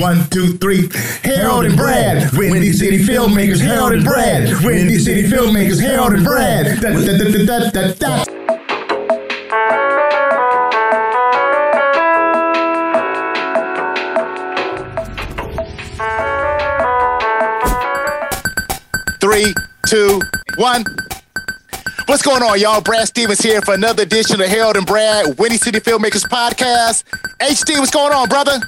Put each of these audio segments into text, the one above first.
One, two, three. Harold and Brad. Windy City Filmmakers. Harold and Brad. Windy City Filmmakers. Harold and Brad. Da, da, da, da, da, da. Three, two, one. What's going on, y'all? Brad Stevens here for another edition of Harold and Brad, Windy City Filmmakers Podcast. HD, what's going on, brother?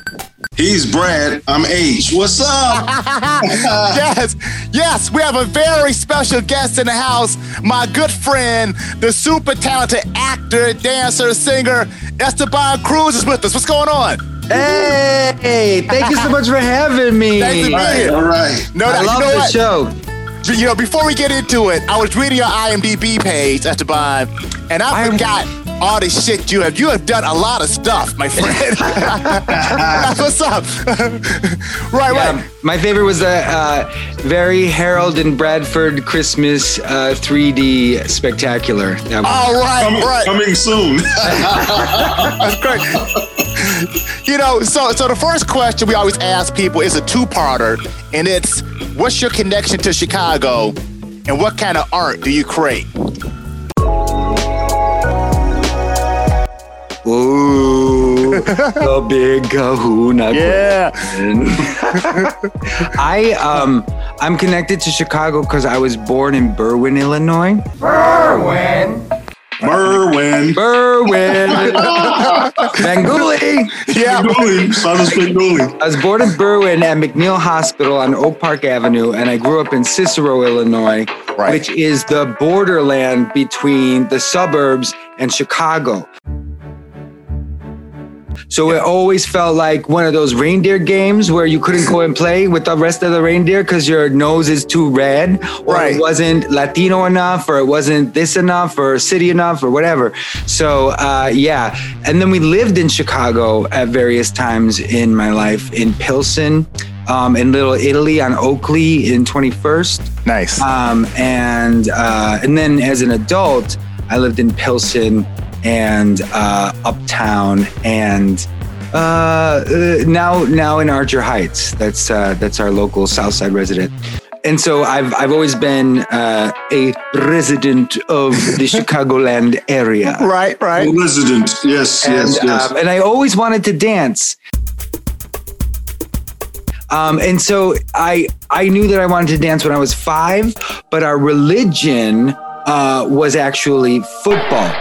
He's Brad. I'm H. What's up? yes, yes, we have a very special guest in the house. My good friend, the super talented actor, dancer, singer, Esteban Cruz is with us. What's going on? Hey, thank you so much for having me. Thanks for being All right, here. all right. No, I love you know the what? show. You know, before we get into it, I was reading your IMDb page, Esteban, and I I'm- forgot all the shit you have. You have done a lot of stuff, my friend. That's what's up. right, right. Um, my favorite was the uh, very Harold and Bradford Christmas uh, 3D spectacular. That was- All right, Coming, right. coming soon. That's great. You know, so so the first question we always ask people is a two-parter, and it's what's your connection to Chicago, and what kind of art do you create? Ooh, the big kahuna. Yeah. I um I'm connected to Chicago because I was born in Berwyn, Illinois. Merwin. Berwyn. Banguli. Yeah. Spangoli. Son of I was born in Berwyn at MacNeal Hospital on Oak Park Avenue, and I grew up in Cicero, Illinois, Right. which is the borderland between the suburbs and Chicago. So it always felt like one of those reindeer games where you couldn't go and play with the rest of the reindeer because your nose is too red, or Right. it wasn't Latino enough, or it wasn't this enough, or city enough, or whatever. So uh, yeah, and then we lived in Chicago at various times in my life, in Pilsen, um, in Little Italy on Oakley in 21st. Nice. Um, and uh, and then as an adult, I lived in Pilsen and uh, Uptown and uh, uh, now now in Archer Heights. That's uh, that's our local South Side resident. And so I've I've always been uh, a resident of the Chicagoland area. right, right. Resident. Yes, yes, And, yes. um, and I always wanted to dance. Um, and so I I knew that I wanted to dance when I was five, but our religion uh, was actually football.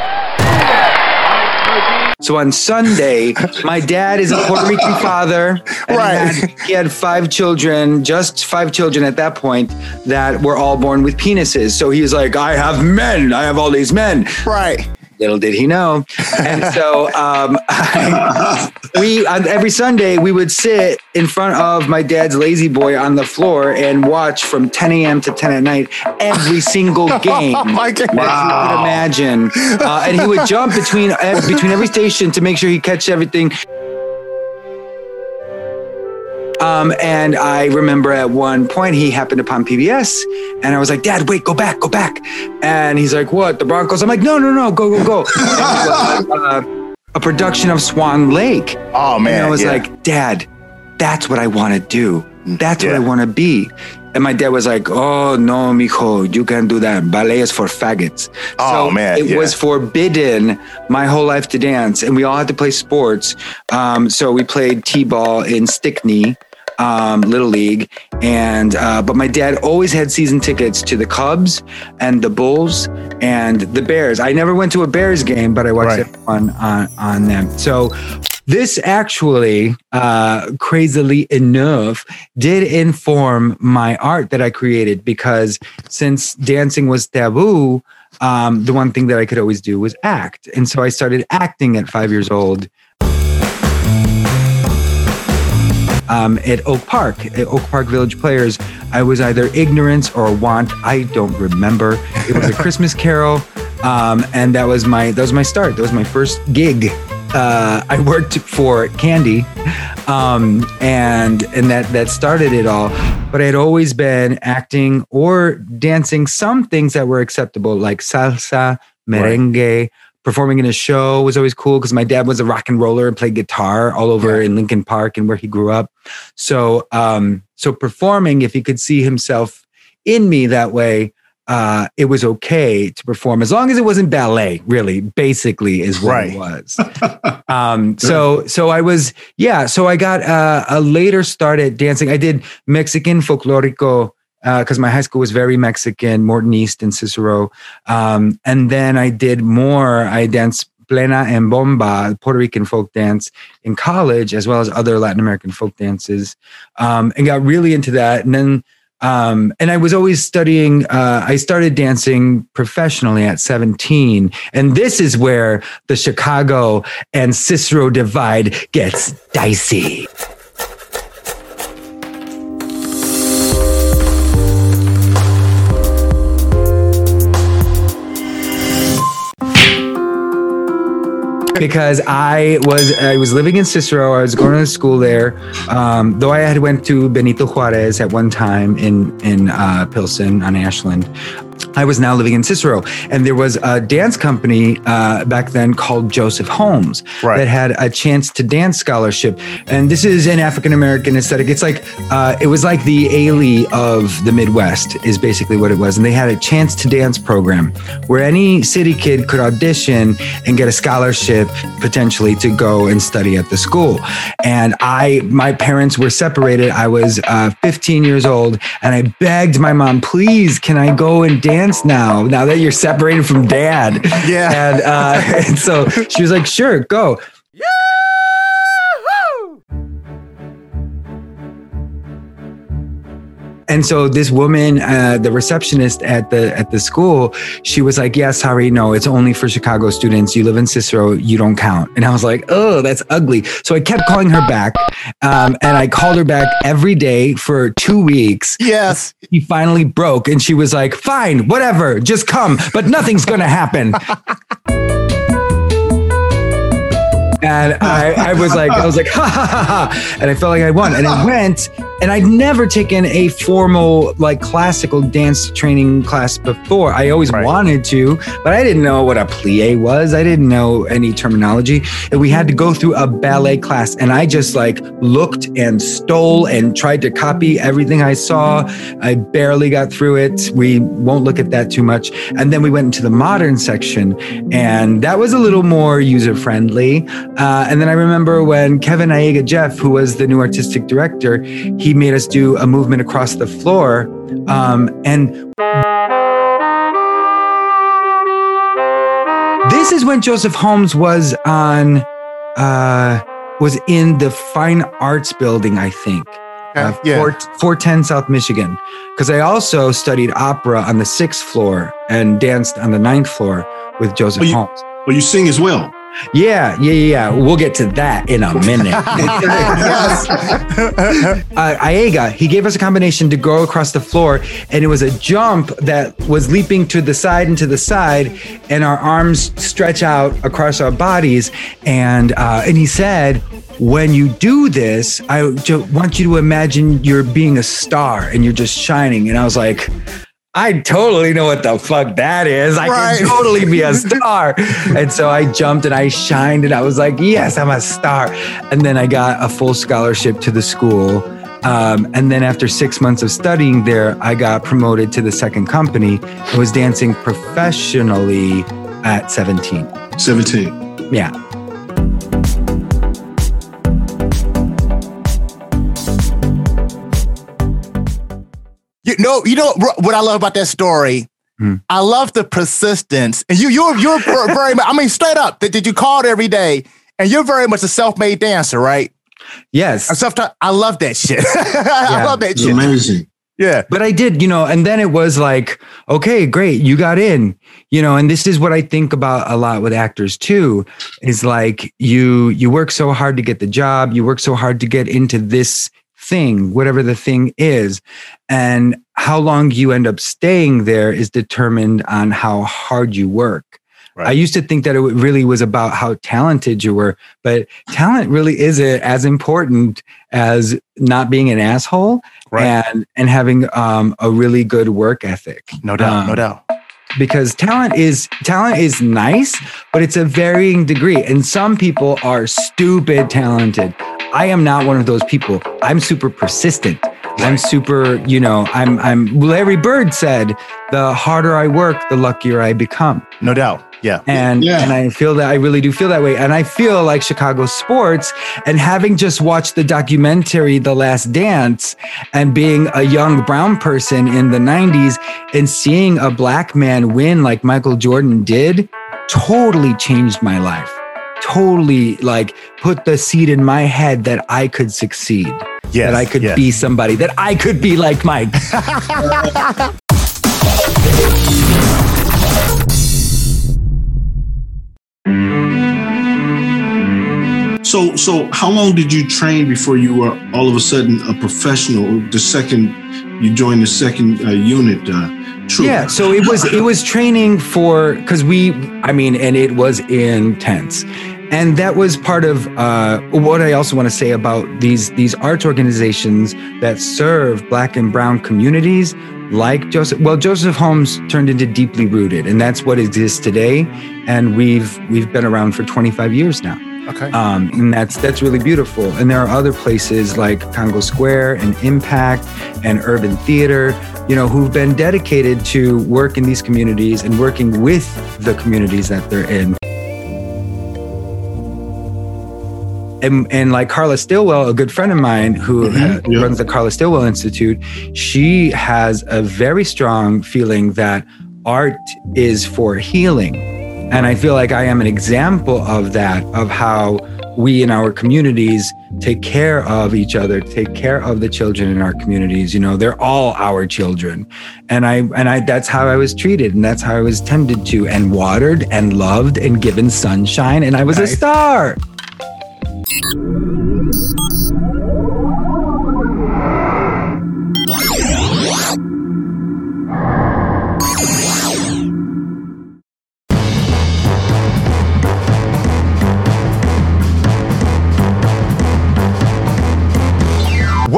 So on Sunday, my dad is a Puerto Rican father. and Right. He had, he had five children, just five children at that point, that were all born with penises. So he's like, I have men. I have all these men. Right. Little did he know. And so um, I, we on every Sunday we would sit in front of my dad's lazy boy on the floor and watch from 10 a.m. to 10 at night every single game. Oh my goodness. That you could imagine, uh, and he would jump between uh, between every station to make sure he catch everything. Um, and I remember at one point he happened upon PBS, and I was like, "Dad, wait, go back, go back." And he's like, "What? The Broncos?" I'm like, "No, no, no, go, go, go." Was, uh, a production of Swan Lake, Oh man. and I was yeah. like, "Dad, that's what I want to do. That's Yeah. what I want to be." And my dad was like, "Oh no, mijo, you can't do that. Ballet is for faggots." Oh, so man, it yeah. was forbidden my whole life to dance, and we all had to play sports. Um, so we played t-ball in Stickney, um, Little League, and uh, but my dad always had season tickets to the Cubs and the Bulls and the Bears. I never went to a Bears game, but I watched Right. it on on on them. So this actually, uh, crazily enough, did inform my art that I created because since dancing was taboo, um, the one thing that I could always do was act. And so I started acting at five years old. Um, at Oak Park, at Oak Park Village Players, I was either ignorance or want. I don't remember. It was a Christmas Carol, um, and that was my that was my start. That was my first gig. Uh, I worked for Candy, um, and and that that started it all. But I had always been acting or dancing some things that were acceptable, like salsa, merengue, performing in a show was always cool because my dad was a rock and roller and played guitar all over in Lincoln Park and where he grew up. So, um, so performing, if he could see himself in me that way, uh, it was okay to perform as long as it wasn't ballet. Really, basically, is what Right. it was. um, so, so I was, yeah. So I got uh, a later start at dancing. I did Mexican folklorico because my high school was very Mexican, Morton East and Cicero. Um, and then I did more. I danced plena and bomba, Puerto Rican folk dance in college, as well as other Latin American folk dances, um, and got really into that. And then, um, and I was always studying. Uh, I started dancing professionally at 17, and this is where the Chicago and Cicero divide gets dicey. because I was I was living in Cicero. I was going to school there. Um, though I had went to Benito Juarez at one time in in uh, Pilsen on Ashland. I was now living in Cicero, and there was a dance company uh, back then called Joseph Holmes Right. that had a chance to dance scholarship. And this is an African American aesthetic. It's like uh, it was like the Ailey of the Midwest is basically what it was. And they had a chance to dance program where any city kid could audition and get a scholarship potentially to go and study at the school. And I, my parents were separated. I was uh, 15 years old, and I begged my mom, please, can I go and dance now? Now that you're separated from dad. Yeah. And, uh, and so she was like, sure, go. And so this woman, uh, the receptionist at the at the school, she was like, "Yeah, sorry, no, it's only for Chicago students. You live in Cicero, you don't count." And I was like, "Oh, that's ugly." So I kept calling her back, um, and I called her back every day for two weeks. Yes. She finally broke, and she was like, "Fine, whatever, just come, but nothing's gonna happen." And I, I was like, I was like, ha ha ha ha. And I felt like I won. And I went, and I'd never taken a formal, like classical dance training class before. I always Right. wanted to, but I didn't know what a plie was. I didn't know any terminology. And we had to go through a ballet class. And I just like looked and stole and tried to copy everything I saw. I barely got through it. We won't look at that too much. And then we went into the modern section, and that was a little more user friendly. Uh, and then I remember when Kevin Iega Jeff, who was the new artistic director, he made us do a movement across the floor. Um, and this is when Joseph Holmes was on, uh, was in the Fine Arts Building, I think. Uh, yeah. 4, 410 South Michigan. Because I also studied opera on the sixth floor and danced on the ninth floor with Joseph Oh, you- Holmes. Well, you sing as well. Yeah, yeah, yeah. We'll get to that in a minute. yes. uh, he gave us a combination to go across the floor, and it was a jump that was leaping to the side and to the side, and our arms stretch out across our bodies. And uh, and he said, when you do this, I want you to imagine you're being a star and you're just shining. And I was like. I totally know what the fuck that is. I Right. can totally be a star. and so I jumped and I shined and I was like, yes, I'm a star. And then I got a full scholarship to the school. Um, and then after six months of studying there, I got promoted to the second company. I was dancing professionally at 17. 17. Yeah. Know, you know what I love about that story. Hmm. I love the persistence, and you, you're, you're very. much- I mean, straight up, did, did you call it every day? And you're very much a self-made dancer, right? Yes. I love that shit. I Yeah. love that shit. amazing. Yeah. But I did, you know, and then it was like, okay, great, you got in, you know, and this is what I think about a lot with actors too, is like you you work so hard to get the job, you work so hard to get into this thing, whatever the thing is, and how long you end up staying there is determined on how hard you work. Right. I used to think that it really was about how talented you were, but talent really isn't as important as not being an asshole Right. and and having um, a really good work ethic. No doubt. Um, no doubt. because talent is talent is nice, but it's a varying degree. And some people are stupid talented. I am not one of those people. I'm super persistent. I'm super, you know, I'm I'm Larry Bird said, the harder I work, the luckier I become. No doubt. Yeah. And Yeah. and I feel that I really do feel that way. And I feel like Chicago sports and having just watched the documentary The Last Dance and being a young brown person in the 90s and seeing a black man win like Michael Jordan did totally changed my life. Totally like put the seed in my head that I could succeed. Yes, that I could yes. be somebody, that I could be like Mike. So, so how long did you train before you were all of a sudden a professional? The second you joined the second uh, unit, uh, troop. Yeah, so it was it was training for because we, I mean, and it was intense, and that was part of uh, what I also want to say about these these arts organizations that serve Black and Brown communities, like Joseph. Well, Joseph Holmes turned into deeply rooted, and that's what exists today, and we've we've been around for 25 years now Okay. um, and that's that's really beautiful. And there are other places like Congo Square and Impact and Urban Theater, you know, who've been dedicated to work in these communities and working with the communities that they're in. And, and like Carla Stillwell, a good friend of mine who uh, yeah. runs the Carla Stillwell Institute, she has a very strong feeling that art is for healing. And I feel like I am an example of that, of how we in our communities take care of each other, take care of the children in our communities. You know, they're all our children. And I and I that's how I was treated and that's how I was tended to and watered and loved and given sunshine. And I was a star.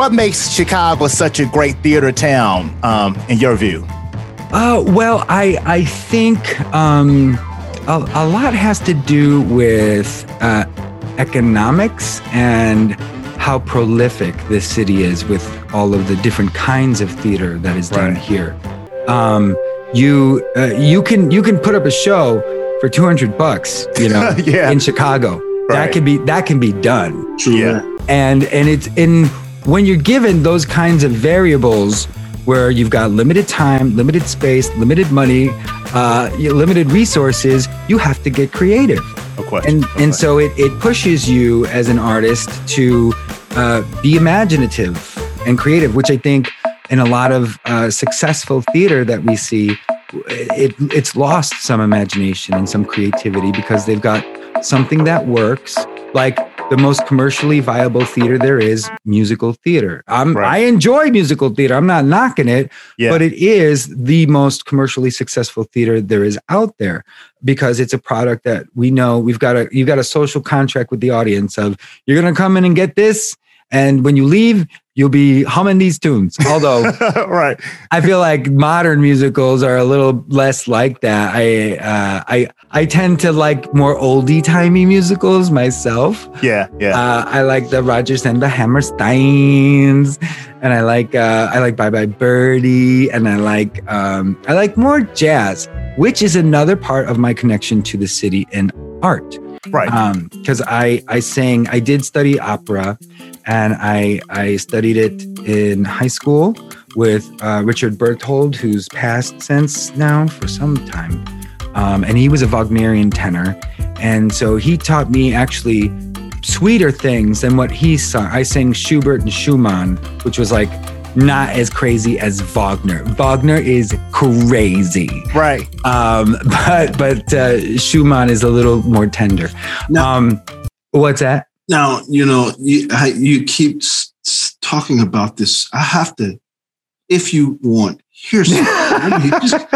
What makes Chicago such a great theater town, um, in your view? Uh, well, I I think um, a, a lot has to do with uh, economics and how prolific this city is with all of the different kinds of theater that is done Right. here. Um, you uh, you can you can put up a show for two hundred bucks, you know, Yeah. in Chicago. Right. That can be that can be done True. Yeah. and and it's in when you're given those kinds of variables where you've got limited time limited space limited money uh, limited resources you have to get creative No question. and no and so it, it pushes you as an artist to uh, be imaginative and creative which i think in a lot of uh, successful theater that we see it, it's lost some imagination and some creativity because they've got something that works like the most commercially viable theater there is musical theater I'm, Right. i enjoy musical theater i'm not knocking it Yeah. but it is the most commercially successful theater there is out there because it's a product that we know we've got a you've got a social contract with the audience of you're going to come in and get this and when you leave you'll be humming these tunes although right. i feel like modern musicals are a little less like that i uh, i i tend to like more oldie timey musicals myself Yeah. Yeah. uh, I like the Rodgers and the Hammersteins, and I like uh, I like Bye Bye Birdie, and I like um, I like more jazz, which is another part of my connection to the city and art. Right. Because I I sang I did study opera, and I I studied it in high school with uh, Richard Berthold, who's passed since now for some time, um, and he was a Wagnerian tenor, and so he taught me actually sweeter things than what he sung. I sang Schubert and Schumann, which was like not as crazy as Wagner. Wagner is crazy, right. um, but but uh, Schumann is a little more tender. No. Um, what's that? Now, you know, you, I, you keep s- s- talking about this. I have to, if you want, here's something. Just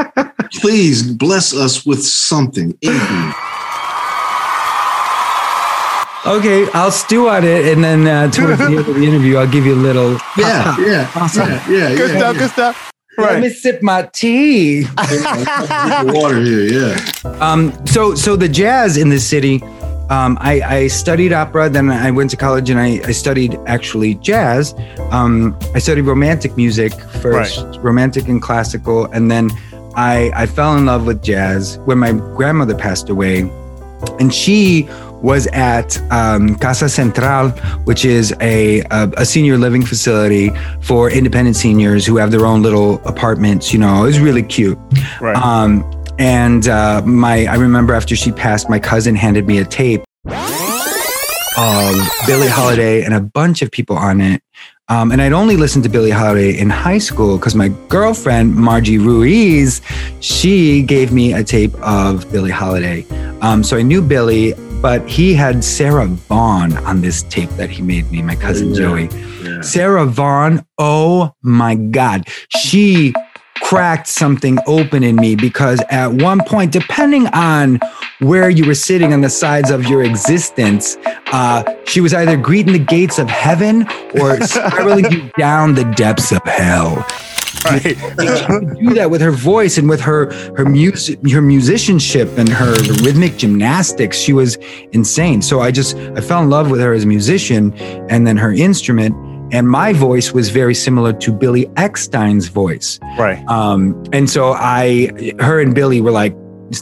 please bless us with something. anything. Okay, I'll stew on it, and then uh, towards the end of the interview, I'll give you a little. Yeah, yeah, Awesome. yeah, yeah, Good yeah. stuff. Good stuff. Let me sip my tea. water here, yeah. Um, so so the jazz in the city. Um, I, I studied opera, then I went to college and I, I studied actually jazz. Um, I studied romantic music first, romantic and classical, and then I, I fell in love with jazz when my grandmother passed away. And she was at um, Casa Central, which is a, a, a senior living facility for independent seniors who have their own little apartments. You know, it was really cute. Right. Um, and uh, my, I remember after she passed, my cousin handed me a tape of Billie Holiday and a bunch of people on it. Um, and I'd only listened to Billie Holiday in high school because my girlfriend, Margie Ruiz, she gave me a tape of Billie Holiday. Um, so I knew Billie, but he had Sarah Vaughan on this tape that he made me, my cousin Yeah. Joey. yeah. Sarah Vaughan, oh my God. She cracked something open in me because at one point, depending on where you were sitting on the sides of your existence, uh, she was either greeting the gates of heaven or spiraling you down the depths of hell. Right. She could do that with her voice and with her her music, her musicianship and her rhythmic gymnastics. She was insane. So I just I fell in love with her as a musician, and then her instrument. And my voice was very similar to Billy Eckstine's voice. right. Um, and so I, her and Billy were like,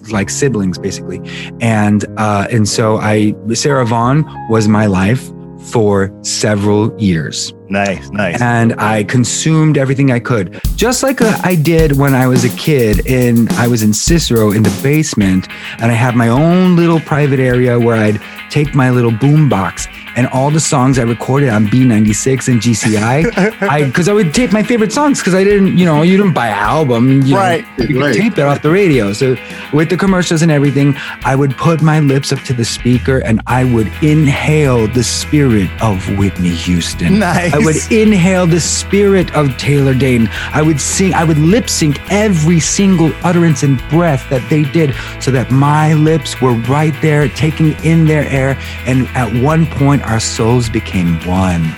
like siblings basically. And, uh, and so I, Sarah vaughan was my life for several years Nice. Nice. and I consumed everything I could, just like uh, I did when I was a kid. And I was in Cicero in the basement, and I had my own little private area where I'd take my little boom box and all the songs I recorded on B96 and GCI. I because I would tape my favorite songs because I didn't, you know, you didn't buy an album, you know, Right. you could Right. tape it off the radio. So with the commercials and everything, I would put my lips up to the speaker and I would inhale the spirit of Whitney Houston. Nice. I would inhale the spirit of Taylor Dayne. I would sing, I would lip sync every single utterance and breath that they did so that my lips were right there taking in their air. And at one point, our souls became one.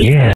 Yeah.